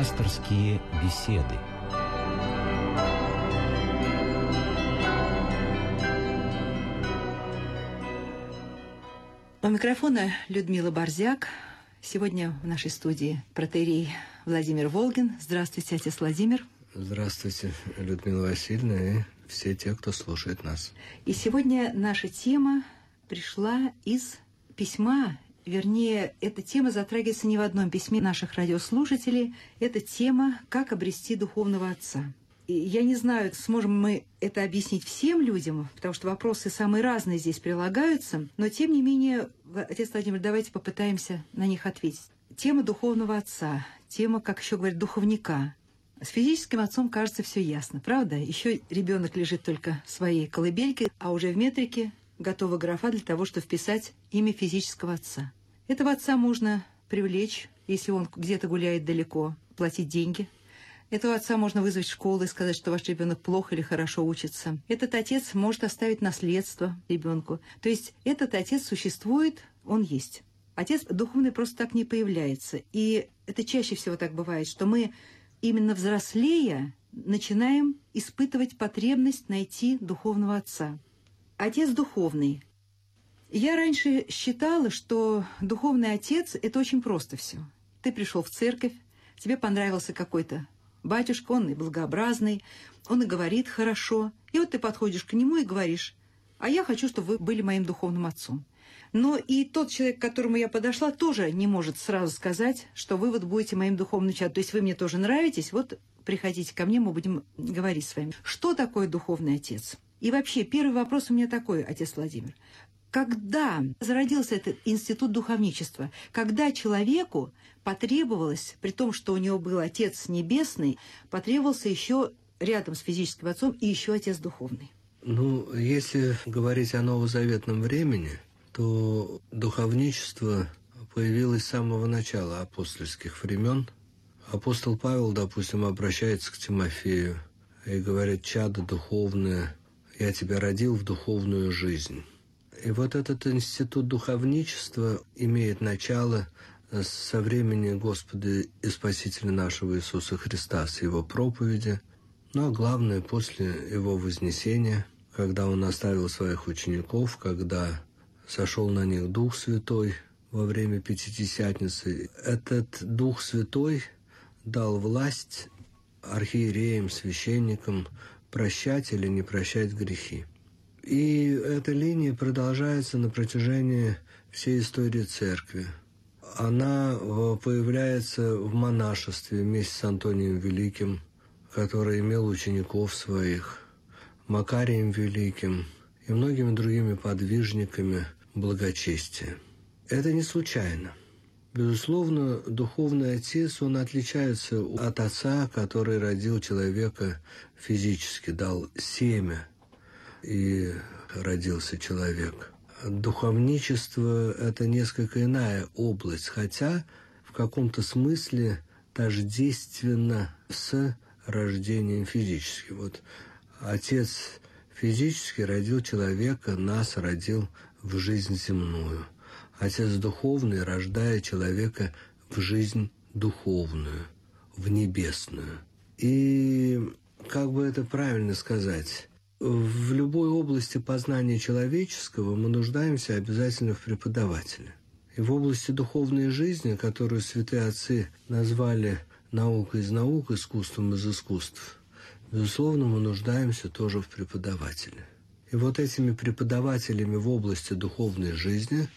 Пасторские беседы. У микрофона Людмила Борзяк. Сегодня в нашей студии протерей Владимир Волгин. Здравствуйте, отец Владимир. Здравствуйте, Людмила Васильевна и все те, кто слушает нас. И сегодня наша тема пришла из письма, вернее, эта тема затрагивается не в одном письме наших радиослушателей. Это тема «Как обрести духовного отца». И я не знаю, сможем мы это объяснить всем людям, потому что вопросы самые разные здесь прилагаются, но тем не менее, отец Владимир, давайте попытаемся на них ответить. Тема духовного отца, тема, как еще говорят, духовника. С физическим отцом, кажется, все ясно, правда? Еще ребенок лежит только в своей колыбельке, а уже в метрике готова графа для того, чтобы вписать имя физического отца. Этого отца можно привлечь, если он где-то гуляет далеко, платить деньги – этого отца можно вызвать в школу и сказать, что ваш ребенок плохо или хорошо учится. Этот отец может оставить наследство ребенку. То есть этот отец существует, он есть. Отец духовный просто так не появляется. И это чаще всего так бывает, что мы именно взрослея начинаем испытывать потребность найти духовного отца. Отец духовный. Я раньше считала, что духовный отец – это очень просто все. Ты пришел в церковь, тебе понравился какой-то Батюшка, он и благообразный, он и говорит хорошо. И вот ты подходишь к нему и говоришь, а я хочу, чтобы вы были моим духовным отцом. Но и тот человек, к которому я подошла, тоже не может сразу сказать, что вы вот будете моим духовным чадом. То есть вы мне тоже нравитесь, вот приходите ко мне, мы будем говорить с вами. Что такое духовный отец? И вообще, первый вопрос у меня такой, отец Владимир. Когда зародился этот институт духовничества? Когда человеку потребовалось, при том, что у него был Отец Небесный, потребовался еще рядом с физическим отцом и еще Отец Духовный? Ну, если говорить о новозаветном времени, то духовничество появилось с самого начала апостольских времен. Апостол Павел, допустим, обращается к Тимофею и говорит, «Чадо духовное, я тебя родил в духовную жизнь». И вот этот институт духовничества имеет начало со времени Господа и Спасителя нашего Иисуса Христа, с Его проповеди, ну а главное, после Его вознесения, когда Он оставил своих учеников, когда сошел на них Дух Святой во время Пятидесятницы. Этот Дух Святой дал власть архиереям, священникам прощать или не прощать грехи. И эта линия продолжается на протяжении всей истории церкви. Она э, появляется в монашестве вместе с Антонием Великим, который имел учеников своих, Макарием Великим и многими другими подвижниками благочестия. Это не случайно. Безусловно, духовный отец, он отличается от отца, который родил человека физически, дал семя – и родился человек. Духовничество – это несколько иная область, хотя в каком-то смысле тождественно с рождением физически. Вот отец физически родил человека, нас родил в жизнь земную. Отец духовный рождает человека в жизнь духовную, в небесную. И как бы это правильно сказать? в любой области познания человеческого мы нуждаемся обязательно в преподавателе. И в области духовной жизни, которую святые отцы назвали наукой из наук, искусством из искусств, безусловно, мы нуждаемся тоже в преподавателе. И вот этими преподавателями в области духовной жизни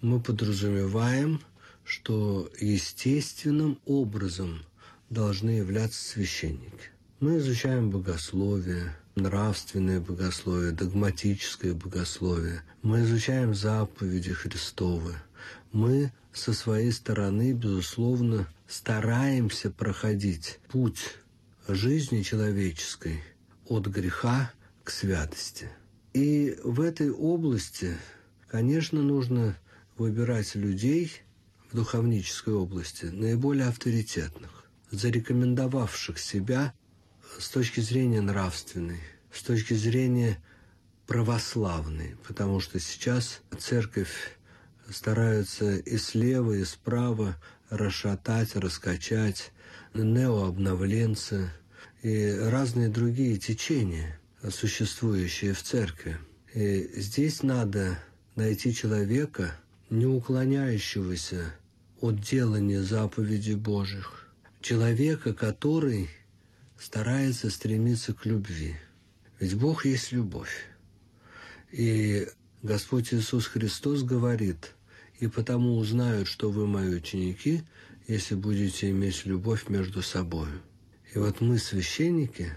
мы подразумеваем, что естественным образом должны являться священники. Мы изучаем богословие, нравственное богословие, догматическое богословие. Мы изучаем заповеди Христовы. Мы со своей стороны, безусловно, стараемся проходить путь жизни человеческой от греха к святости. И в этой области, конечно, нужно выбирать людей в духовнической области наиболее авторитетных, зарекомендовавших себя с точки зрения нравственной, с точки зрения православной, потому что сейчас церковь стараются и слева, и справа расшатать, раскачать, неообновленцы и разные другие течения, существующие в церкви. И здесь надо найти человека, не уклоняющегося от делания заповедей Божьих, человека, который старается стремиться к любви. Ведь Бог есть любовь. И Господь Иисус Христос говорит, «И потому узнают, что вы мои ученики, если будете иметь любовь между собой». И вот мы, священники,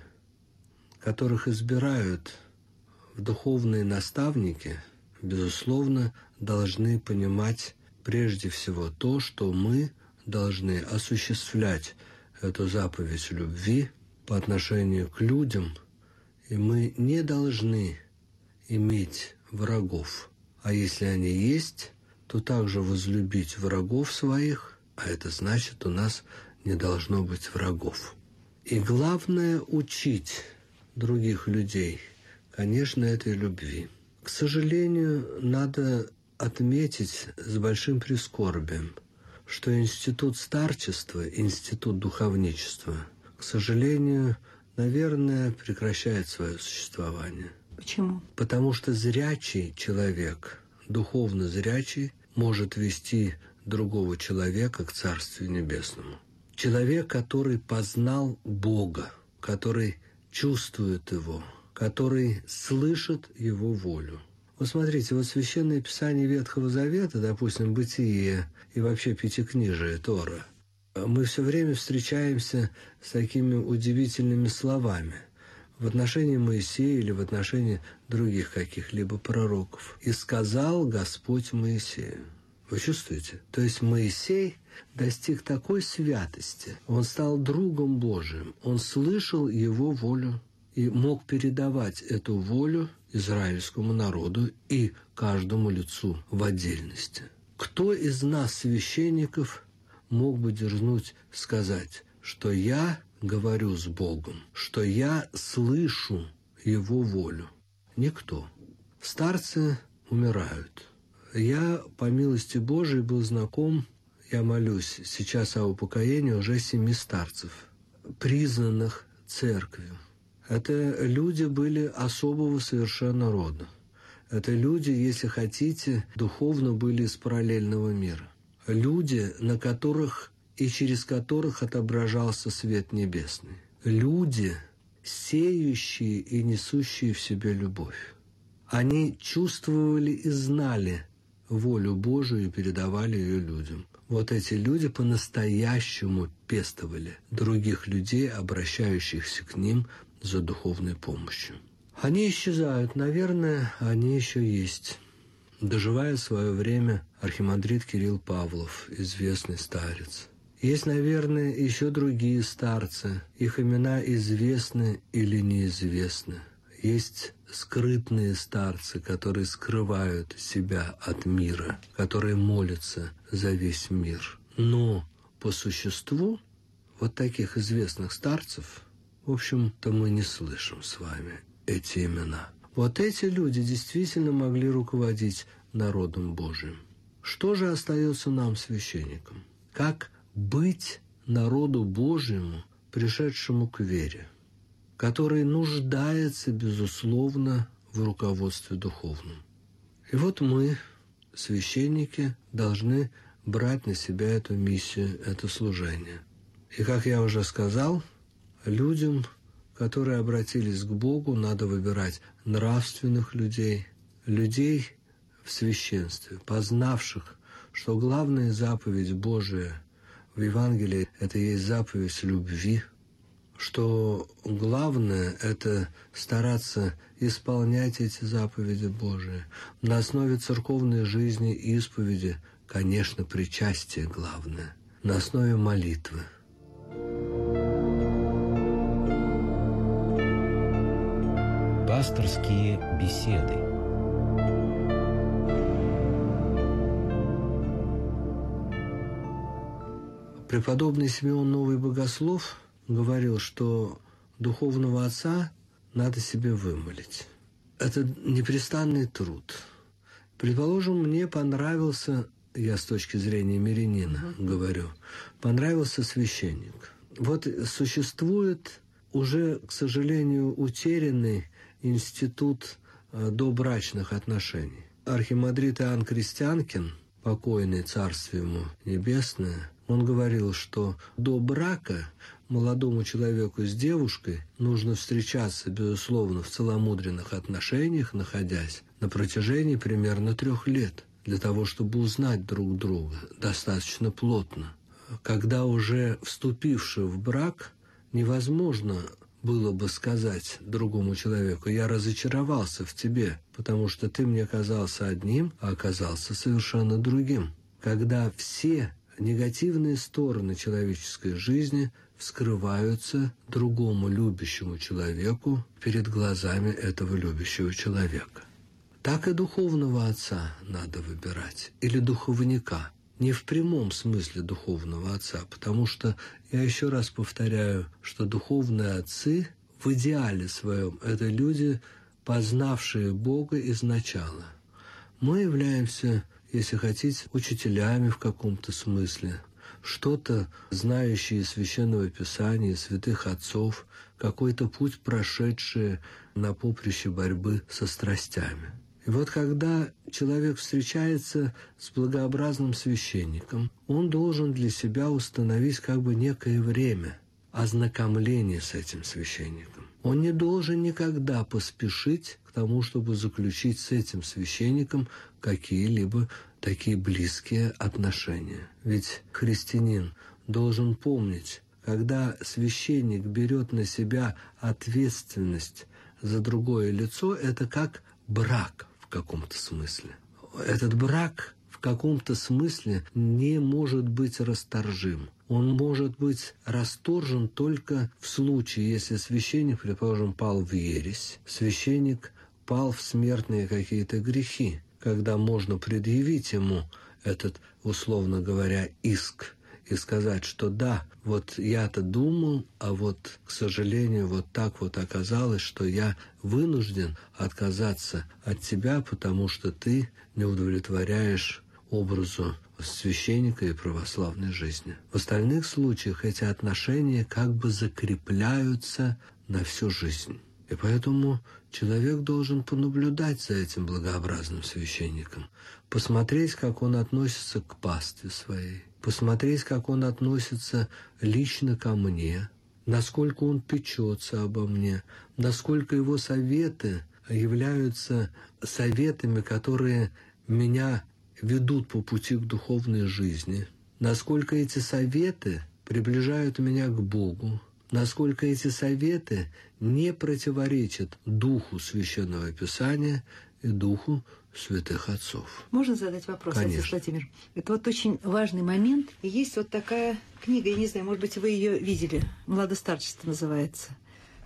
которых избирают в духовные наставники, безусловно, должны понимать прежде всего то, что мы должны осуществлять эту заповедь любви по отношению к людям, и мы не должны иметь врагов. А если они есть, то также возлюбить врагов своих, а это значит, у нас не должно быть врагов. И главное – учить других людей, конечно, этой любви. К сожалению, надо отметить с большим прискорбием, что институт старчества, институт духовничества, к сожалению, наверное, прекращает свое существование. Почему? Потому что зрячий человек, духовно зрячий, может вести другого человека к Царствию Небесному. Человек, который познал Бога, который чувствует Его, который слышит Его волю – вот смотрите, вот священное писание Ветхого Завета, допустим, Бытие и вообще Пятикнижие Тора, мы все время встречаемся с такими удивительными словами в отношении Моисея или в отношении других каких-либо пророков. «И сказал Господь Моисею». Вы чувствуете? То есть Моисей достиг такой святости, он стал другом Божиим, он слышал его волю и мог передавать эту волю израильскому народу и каждому лицу в отдельности. Кто из нас, священников, мог бы дерзнуть сказать, что я говорю с Богом, что я слышу Его волю? Никто. Старцы умирают. Я, по милости Божией, был знаком, я молюсь сейчас о упокоении уже семи старцев, признанных церковью. Это люди были особого совершенно рода. Это люди, если хотите, духовно были из параллельного мира. Люди, на которых и через которых отображался свет небесный. Люди, сеющие и несущие в себе любовь. Они чувствовали и знали волю Божию и передавали ее людям. Вот эти люди по-настоящему пестовали других людей, обращающихся к ним за духовной помощью. Они исчезают, наверное, они еще есть. Доживая свое время, архимандрит Кирилл Павлов, известный старец. Есть, наверное, еще другие старцы. Их имена известны или неизвестны. Есть скрытные старцы, которые скрывают себя от мира, которые молятся за весь мир. Но по существу вот таких известных старцев в общем-то, мы не слышим с вами эти имена. Вот эти люди действительно могли руководить народом Божиим. Что же остается нам, священникам? Как быть народу Божьему, пришедшему к вере, который нуждается, безусловно, в руководстве духовном? И вот мы, священники, должны брать на себя эту миссию, это служение. И, как я уже сказал, людям, которые обратились к Богу, надо выбирать нравственных людей, людей в священстве, познавших, что главная заповедь Божия в Евангелии – это есть заповедь любви, что главное – это стараться исполнять эти заповеди Божии. На основе церковной жизни и исповеди, конечно, причастие главное. На основе молитвы – Пасторские беседы. Преподобный Симеон Новый Богослов говорил, что духовного отца надо себе вымолить. Это непрестанный труд. Предположим, мне понравился, я с точки зрения мирянина говорю, понравился священник. Вот существует уже, к сожалению, утерянный институт э, добрачных отношений. Архимандрит Иоанн Крестьянкин, покойный царствие ему небесное, он говорил, что до брака молодому человеку с девушкой нужно встречаться, безусловно, в целомудренных отношениях, находясь на протяжении примерно трех лет, для того, чтобы узнать друг друга достаточно плотно. Когда уже вступивший в брак, невозможно было бы сказать другому человеку, я разочаровался в тебе, потому что ты мне казался одним, а оказался совершенно другим. Когда все негативные стороны человеческой жизни вскрываются другому любящему человеку перед глазами этого любящего человека. Так и духовного отца надо выбирать, или духовника – не в прямом смысле духовного отца, потому что, я еще раз повторяю, что духовные отцы в идеале своем – это люди, познавшие Бога изначала. Мы являемся, если хотите, учителями в каком-то смысле, что-то знающие из Священного Писания, святых отцов, какой-то путь прошедшие на поприще борьбы со страстями – и вот когда человек встречается с благообразным священником, он должен для себя установить как бы некое время ознакомления с этим священником. Он не должен никогда поспешить к тому, чтобы заключить с этим священником какие-либо такие близкие отношения. Ведь христианин должен помнить, когда священник берет на себя ответственность за другое лицо, это как брак каком-то смысле. Этот брак в каком-то смысле не может быть расторжим. Он может быть расторжен только в случае, если священник, предположим, пал в ересь, священник пал в смертные какие-то грехи, когда можно предъявить ему этот, условно говоря, иск и сказать, что да, вот я-то думал, а вот, к сожалению, вот так вот оказалось, что я вынужден отказаться от тебя, потому что ты не удовлетворяешь образу священника и православной жизни. В остальных случаях эти отношения как бы закрепляются на всю жизнь. И поэтому человек должен понаблюдать за этим благообразным священником, посмотреть, как он относится к пастве своей, посмотреть, как он относится лично ко мне, насколько он печется обо мне, насколько его советы являются советами, которые меня ведут по пути к духовной жизни, насколько эти советы приближают меня к Богу, насколько эти советы не противоречат духу Священного Писания и духу святых отцов. Можно задать вопрос, Конечно. отец Владимир? Это вот очень важный момент. Есть вот такая книга, я не знаю, может быть, вы ее видели, «Младостарчество» называется.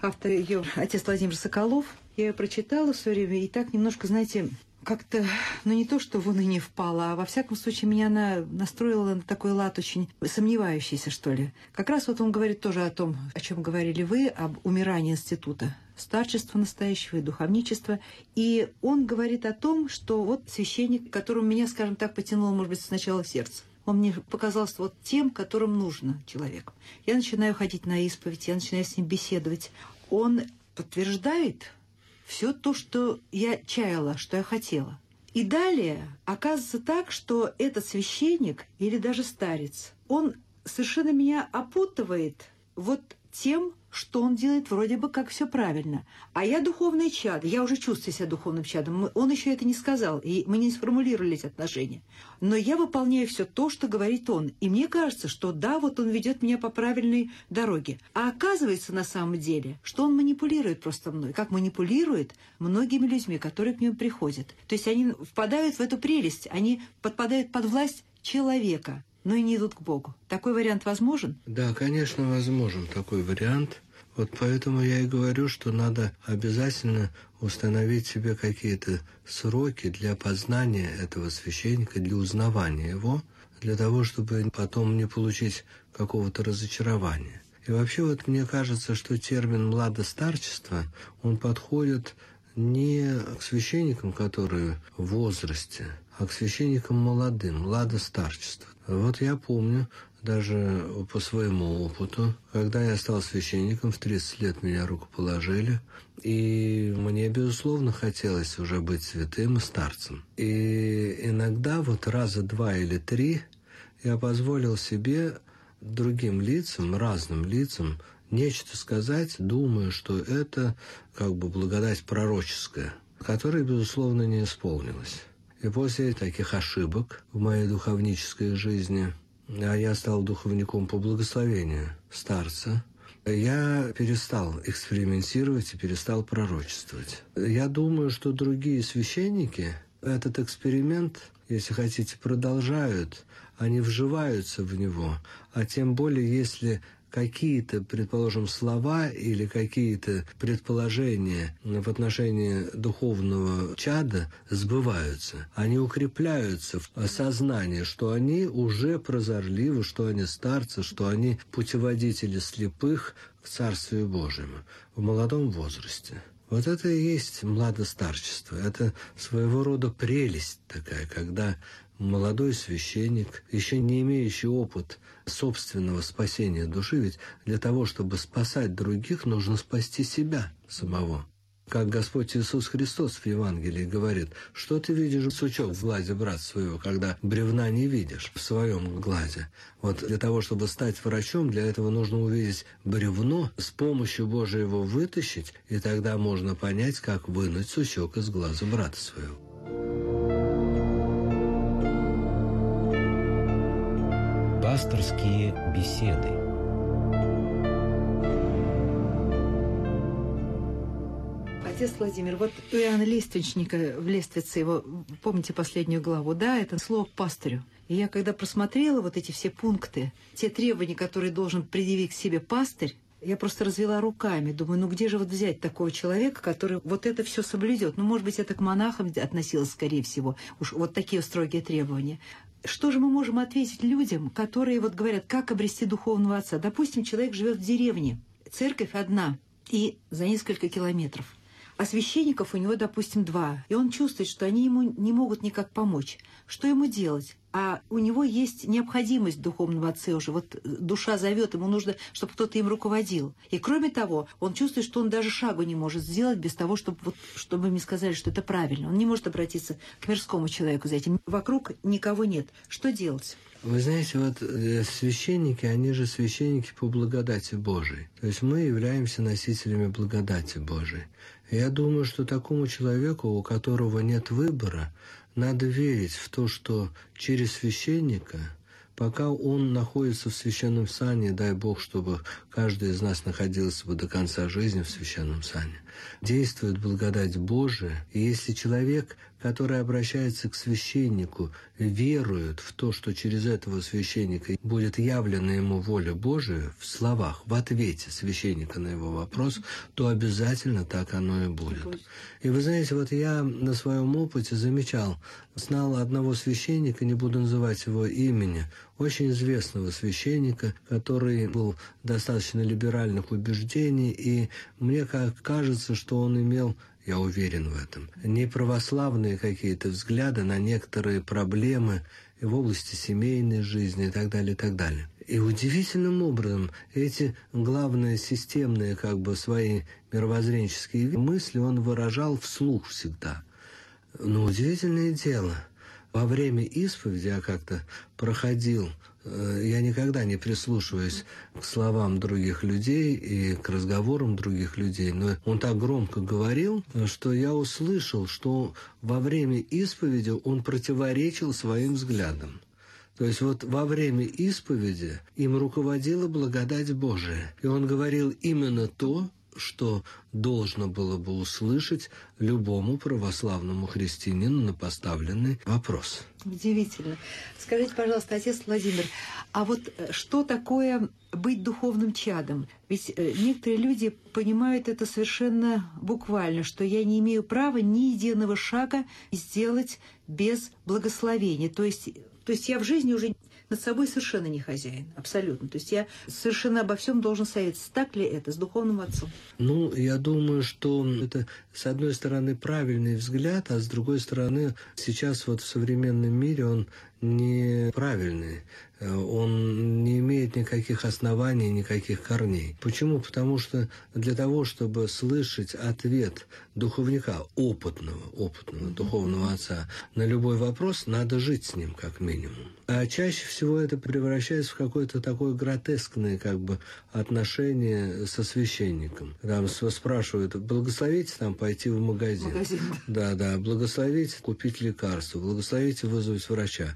Автор ее отец Владимир Соколов. Я ее прочитала в свое время, и так немножко, знаете, как-то, ну не то, что в уныние впала, а во всяком случае меня она настроила на такой лад очень сомневающийся, что ли. Как раз вот он говорит тоже о том, о чем говорили вы, об умирании института старчества настоящего и духовничества. И он говорит о том, что вот священник, которому меня, скажем так, потянуло, может быть, сначала сердце, он мне показался вот тем, которым нужно человеку. Я начинаю ходить на исповедь, я начинаю с ним беседовать. Он подтверждает все то, что я чаяла, что я хотела. И далее оказывается так, что этот священник или даже старец, он совершенно меня опутывает вот тем, что он делает вроде бы как все правильно. А я духовный чад, я уже чувствую себя духовным чадом. Он еще это не сказал, и мы не сформулировали эти отношения. Но я выполняю все то, что говорит он. И мне кажется, что да, вот он ведет меня по правильной дороге. А оказывается на самом деле, что он манипулирует просто мной, как манипулирует многими людьми, которые к нему приходят. То есть они впадают в эту прелесть, они подпадают под власть человека, но и не идут к Богу. Такой вариант возможен? Да, конечно, возможен такой вариант. Вот поэтому я и говорю, что надо обязательно установить себе какие-то сроки для познания этого священника, для узнавания его, для того, чтобы потом не получить какого-то разочарования. И вообще вот мне кажется, что термин «младостарчество», он подходит не к священникам, которые в возрасте, а к священникам молодым, младостарчество. Вот я помню даже по своему опыту. Когда я стал священником, в 30 лет меня рукоположили, и мне, безусловно, хотелось уже быть святым и старцем. И иногда, вот раза два или три, я позволил себе другим лицам, разным лицам, нечто сказать, думая, что это как бы благодать пророческая, которая, безусловно, не исполнилась. И после таких ошибок в моей духовнической жизни, а я стал духовником по благословению старца, я перестал экспериментировать и перестал пророчествовать. Я думаю, что другие священники этот эксперимент, если хотите, продолжают, они вживаются в него, а тем более, если какие-то, предположим, слова или какие-то предположения в отношении духовного чада сбываются. Они укрепляются в осознании, что они уже прозорливы, что они старцы, что они путеводители слепых к Царствию Божьему в молодом возрасте. Вот это и есть младостарчество. Это своего рода прелесть такая, когда молодой священник, еще не имеющий опыт собственного спасения души, ведь для того, чтобы спасать других, нужно спасти себя самого. Как Господь Иисус Христос в Евангелии говорит, что ты видишь сучок в глазе брата своего, когда бревна не видишь в своем глазе. Вот для того, чтобы стать врачом, для этого нужно увидеть бревно, с помощью Божьей его вытащить, и тогда можно понять, как вынуть сучок из глаза брата своего. Пасторские беседы. Отец Владимир, вот Иоанна Лиственника в Лествице его, помните последнюю главу, да, это слово пастырю. И я когда просмотрела вот эти все пункты, те требования, которые должен предъявить к себе пастырь, я просто развела руками, думаю, ну где же вот взять такого человека, который вот это все соблюдет? Ну, может быть, это к монахам относилось, скорее всего, уж вот такие строгие требования что же мы можем ответить людям, которые вот говорят, как обрести духовного отца? Допустим, человек живет в деревне, церковь одна, и за несколько километров. А священников у него, допустим, два. И он чувствует, что они ему не могут никак помочь. Что ему делать? а у него есть необходимость духовного отца уже. Вот душа зовет, ему нужно, чтобы кто-то им руководил. И кроме того, он чувствует, что он даже шагу не может сделать без того, чтобы, вот, чтобы мне сказали, что это правильно. Он не может обратиться к мирскому человеку за этим. Вокруг никого нет. Что делать? Вы знаете, вот э, священники, они же священники по благодати Божией. То есть мы являемся носителями благодати Божией. Я думаю, что такому человеку, у которого нет выбора, надо верить в то, что через священника, пока он находится в священном сане, дай Бог, чтобы каждый из нас находился бы до конца жизни в священном сане, действует благодать Божия. И если человек который обращается к священнику, верует в то, что через этого священника будет явлена ему воля Божия в словах, в ответе священника на его вопрос, то обязательно так оно и будет. И вы знаете, вот я на своем опыте замечал, знал одного священника, не буду называть его имени, очень известного священника, который был достаточно либеральных убеждений, и мне как кажется, что он имел я уверен в этом. Не православные какие-то взгляды на некоторые проблемы в области семейной жизни и так далее, и так далее. И удивительным образом эти главные системные как бы свои мировоззренческие мысли он выражал вслух всегда. Но удивительное дело, во время исповеди я как-то проходил я никогда не прислушиваюсь к словам других людей и к разговорам других людей, но он так громко говорил, что я услышал, что во время исповеди он противоречил своим взглядам. То есть вот во время исповеди им руководила благодать Божия. И он говорил именно то, что должно было бы услышать любому православному христианину на поставленный вопрос. Удивительно. Скажите, пожалуйста, отец Владимир, а вот э, что такое быть духовным чадом? Ведь э, некоторые люди понимают это совершенно буквально, что я не имею права ни единого шага сделать без благословения. То есть, то есть я в жизни уже над собой совершенно не хозяин, абсолютно. То есть я совершенно обо всем должен советоваться. Так ли это с духовным отцом? Ну, я думаю, что это, с одной стороны, правильный взгляд, а с другой стороны, сейчас вот в современном мире он неправильный. Э, он не имеет никаких оснований, никаких корней. Почему? Потому что для того, чтобы слышать ответ духовника, опытного, опытного духовного отца на любой вопрос, надо жить с ним как минимум. А чаще всего это превращается в какое-то такое гротескное как бы отношение со священником. Там спрашивают, благословите там пойти в магазин. Магазин. Да, да, благословите купить лекарство, благословите вызвать врача.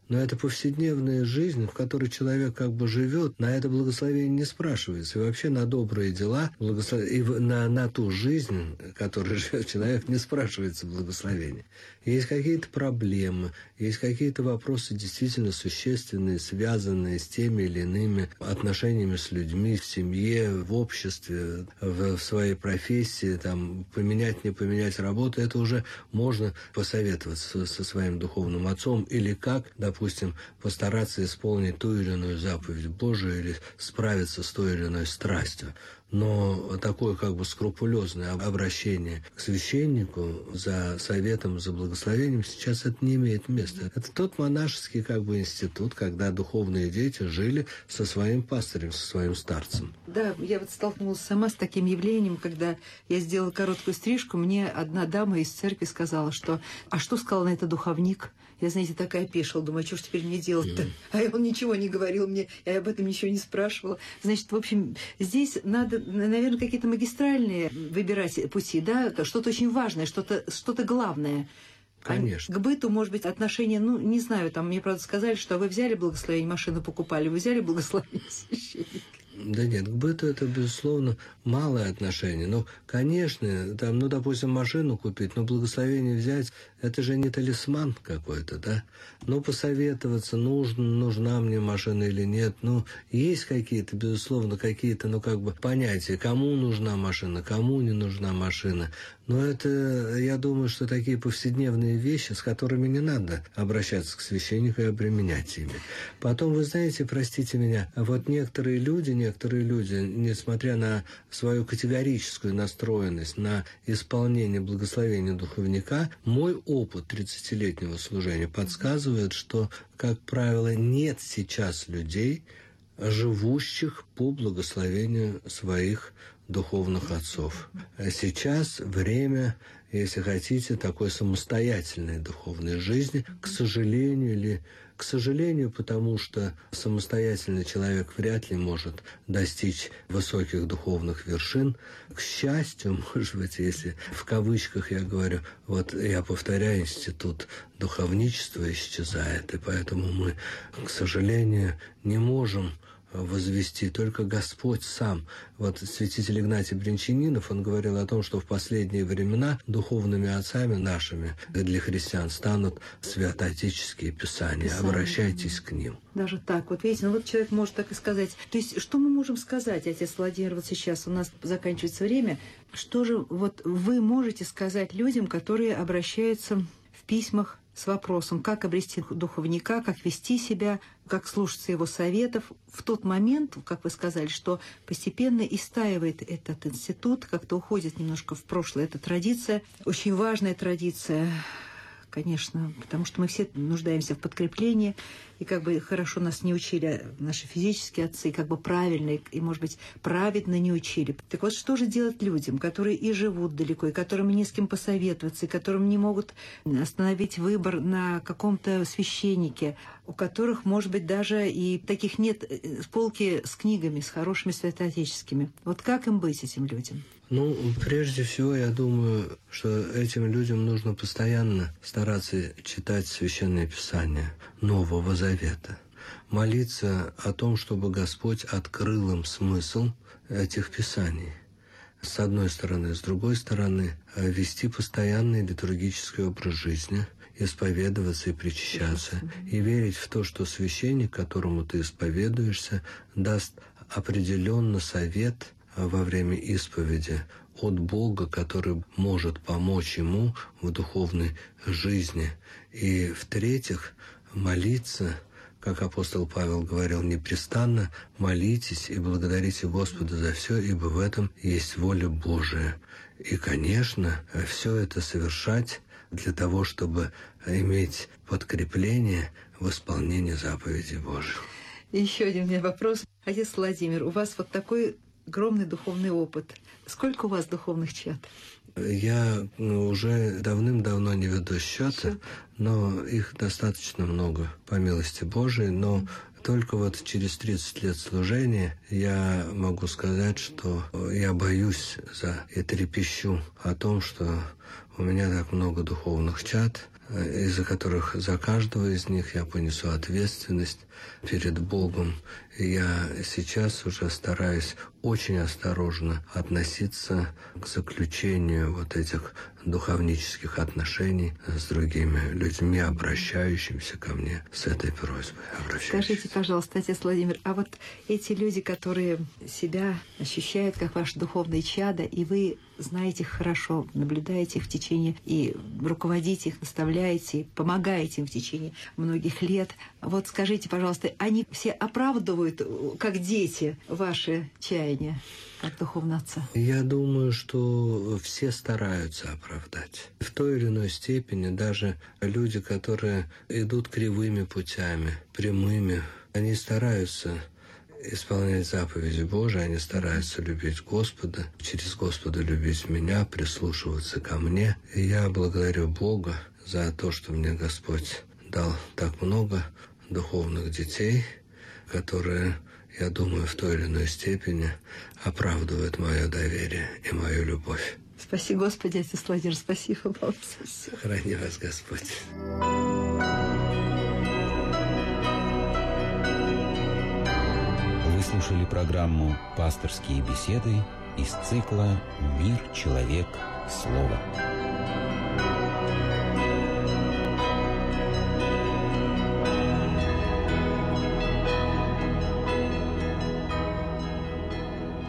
Но это повседневная жизнь, в которой человек как бы живет, на это благословение не спрашивается. И вообще на добрые дела, благослов... и на, на ту жизнь, которой живет человек, не спрашивается благословение. Есть какие-то проблемы, есть какие-то вопросы действительно существенные, связанные с теми или иными отношениями с людьми в семье, в обществе, в, в своей профессии, там, поменять, не поменять работу, это уже можно посоветоваться со, своим духовным отцом или как, допустим, допустим, постараться исполнить ту или иную заповедь Божию или справиться с той или иной страстью. Но такое как бы скрупулезное обращение к священнику за советом, за благословением сейчас это не имеет места. Это тот монашеский как бы институт, когда духовные дети жили со своим пастырем, со своим старцем. Да, я вот столкнулась сама с таким явлением, когда я сделала короткую стрижку, мне одна дама из церкви сказала, что «А что сказал на это духовник?» Я, знаете, такая опешила, думаю, а что ж теперь мне делать-то? А он ничего не говорил мне, я об этом ничего не спрашивала. Значит, в общем, здесь надо, наверное, какие-то магистральные выбирать пути, да, что-то очень важное, что-то что главное. Конечно. А к быту, может быть, отношения, ну, не знаю, там мне, правда, сказали, что вы взяли благословение, машину покупали, вы взяли благословение священника. Да нет, к быту это, безусловно, малое отношение. Но, конечно, там, ну, допустим, машину купить, но благословение взять, это же не талисман какой-то, да? Ну, посоветоваться, нужна, нужна мне машина или нет. Ну, есть какие-то, безусловно, какие-то, ну, как бы понятия, кому нужна машина, кому не нужна машина. Но это, я думаю, что такие повседневные вещи, с которыми не надо обращаться к священнику и обременять ими. Потом, вы знаете, простите меня, вот некоторые люди, некоторые люди, несмотря на свою категорическую настроенность на исполнение благословения духовника, мой опыт 30-летнего служения подсказывает, что, как правило, нет сейчас людей, живущих по благословению своих духовных отцов. Сейчас время, если хотите, такой самостоятельной духовной жизни, к сожалению или к сожалению, потому что самостоятельный человек вряд ли может достичь высоких духовных вершин. К счастью, может быть, если в кавычках я говорю, вот я повторяю, институт духовничества исчезает, и поэтому мы, к сожалению, не можем возвести, только Господь сам. Вот святитель Игнатий Бринчанинов, он говорил о том, что в последние времена духовными отцами нашими для христиан станут святоотеческие писания. Писание. Обращайтесь к ним. Даже так. Вот видите, ну вот человек может так и сказать. То есть, что мы можем сказать, отец Владимир, вот сейчас у нас заканчивается время. Что же вот вы можете сказать людям, которые обращаются в письмах с вопросом, как обрести духовника, как вести себя, как слушаться его советов. В тот момент, как вы сказали, что постепенно истаивает этот институт, как-то уходит немножко в прошлое эта традиция, очень важная традиция конечно, потому что мы все нуждаемся в подкреплении, и как бы хорошо нас не учили наши физические отцы, как бы правильно и, может быть, праведно не учили. Так вот, что же делать людям, которые и живут далеко, и которым не с кем посоветоваться, и которым не могут остановить выбор на каком-то священнике, у которых, может быть, даже и таких нет э, полки с книгами, с хорошими святоотеческими. Вот как им быть этим людям? Ну, прежде всего, я думаю, что этим людям нужно постоянно стараться читать Священное Писание Нового Завета, молиться о том, чтобы Господь открыл им смысл этих Писаний. С одной стороны, с другой стороны, вести постоянный литургический образ жизни – исповедоваться и причащаться, и верить в то, что священник, которому ты исповедуешься, даст определенно совет во время исповеди от Бога, который может помочь ему в духовной жизни. И в-третьих, молиться, как апостол Павел говорил, непрестанно молитесь и благодарите Господа за все, ибо в этом есть воля Божия. И, конечно, все это совершать для того, чтобы иметь подкрепление в исполнении заповедей Божьих. еще один у меня вопрос. Отец Владимир, у вас вот такой огромный духовный опыт. Сколько у вас духовных чат? Я ну, уже давным-давно не веду счета, но их достаточно много, по милости Божией. Но только вот через 30 лет служения я могу сказать, что я боюсь за и трепещу о том, что у меня так много духовных чат, из-за которых за каждого из них я понесу ответственность перед Богом. И я сейчас уже стараюсь очень осторожно относиться к заключению вот этих духовнических отношений с другими людьми, обращающимися ко мне с этой просьбой. Скажите, пожалуйста, отец Владимир, а вот эти люди, которые себя ощущают как ваше духовное чадо, и вы знаете их хорошо, наблюдаете их в течение и руководите их, наставляете, помогаете им в течение многих лет. Вот скажите, пожалуйста, они все оправдывают, как дети, ваши чаяния? как духовного отца? Я думаю, что все стараются оправдать. В той или иной степени даже люди, которые идут кривыми путями, прямыми, они стараются исполнять заповеди Божии, они стараются любить Господа, через Господа любить меня, прислушиваться ко мне. И я благодарю Бога за то, что мне Господь дал так много духовных детей, которые, я думаю, в той или иной степени оправдывают мое доверие и мою любовь. Спасибо, Господи, отец Владимир, спасибо вам. Храни вас, Господь. Вы слушали программу «Пасторские беседы» из цикла «Мир, человек, слово».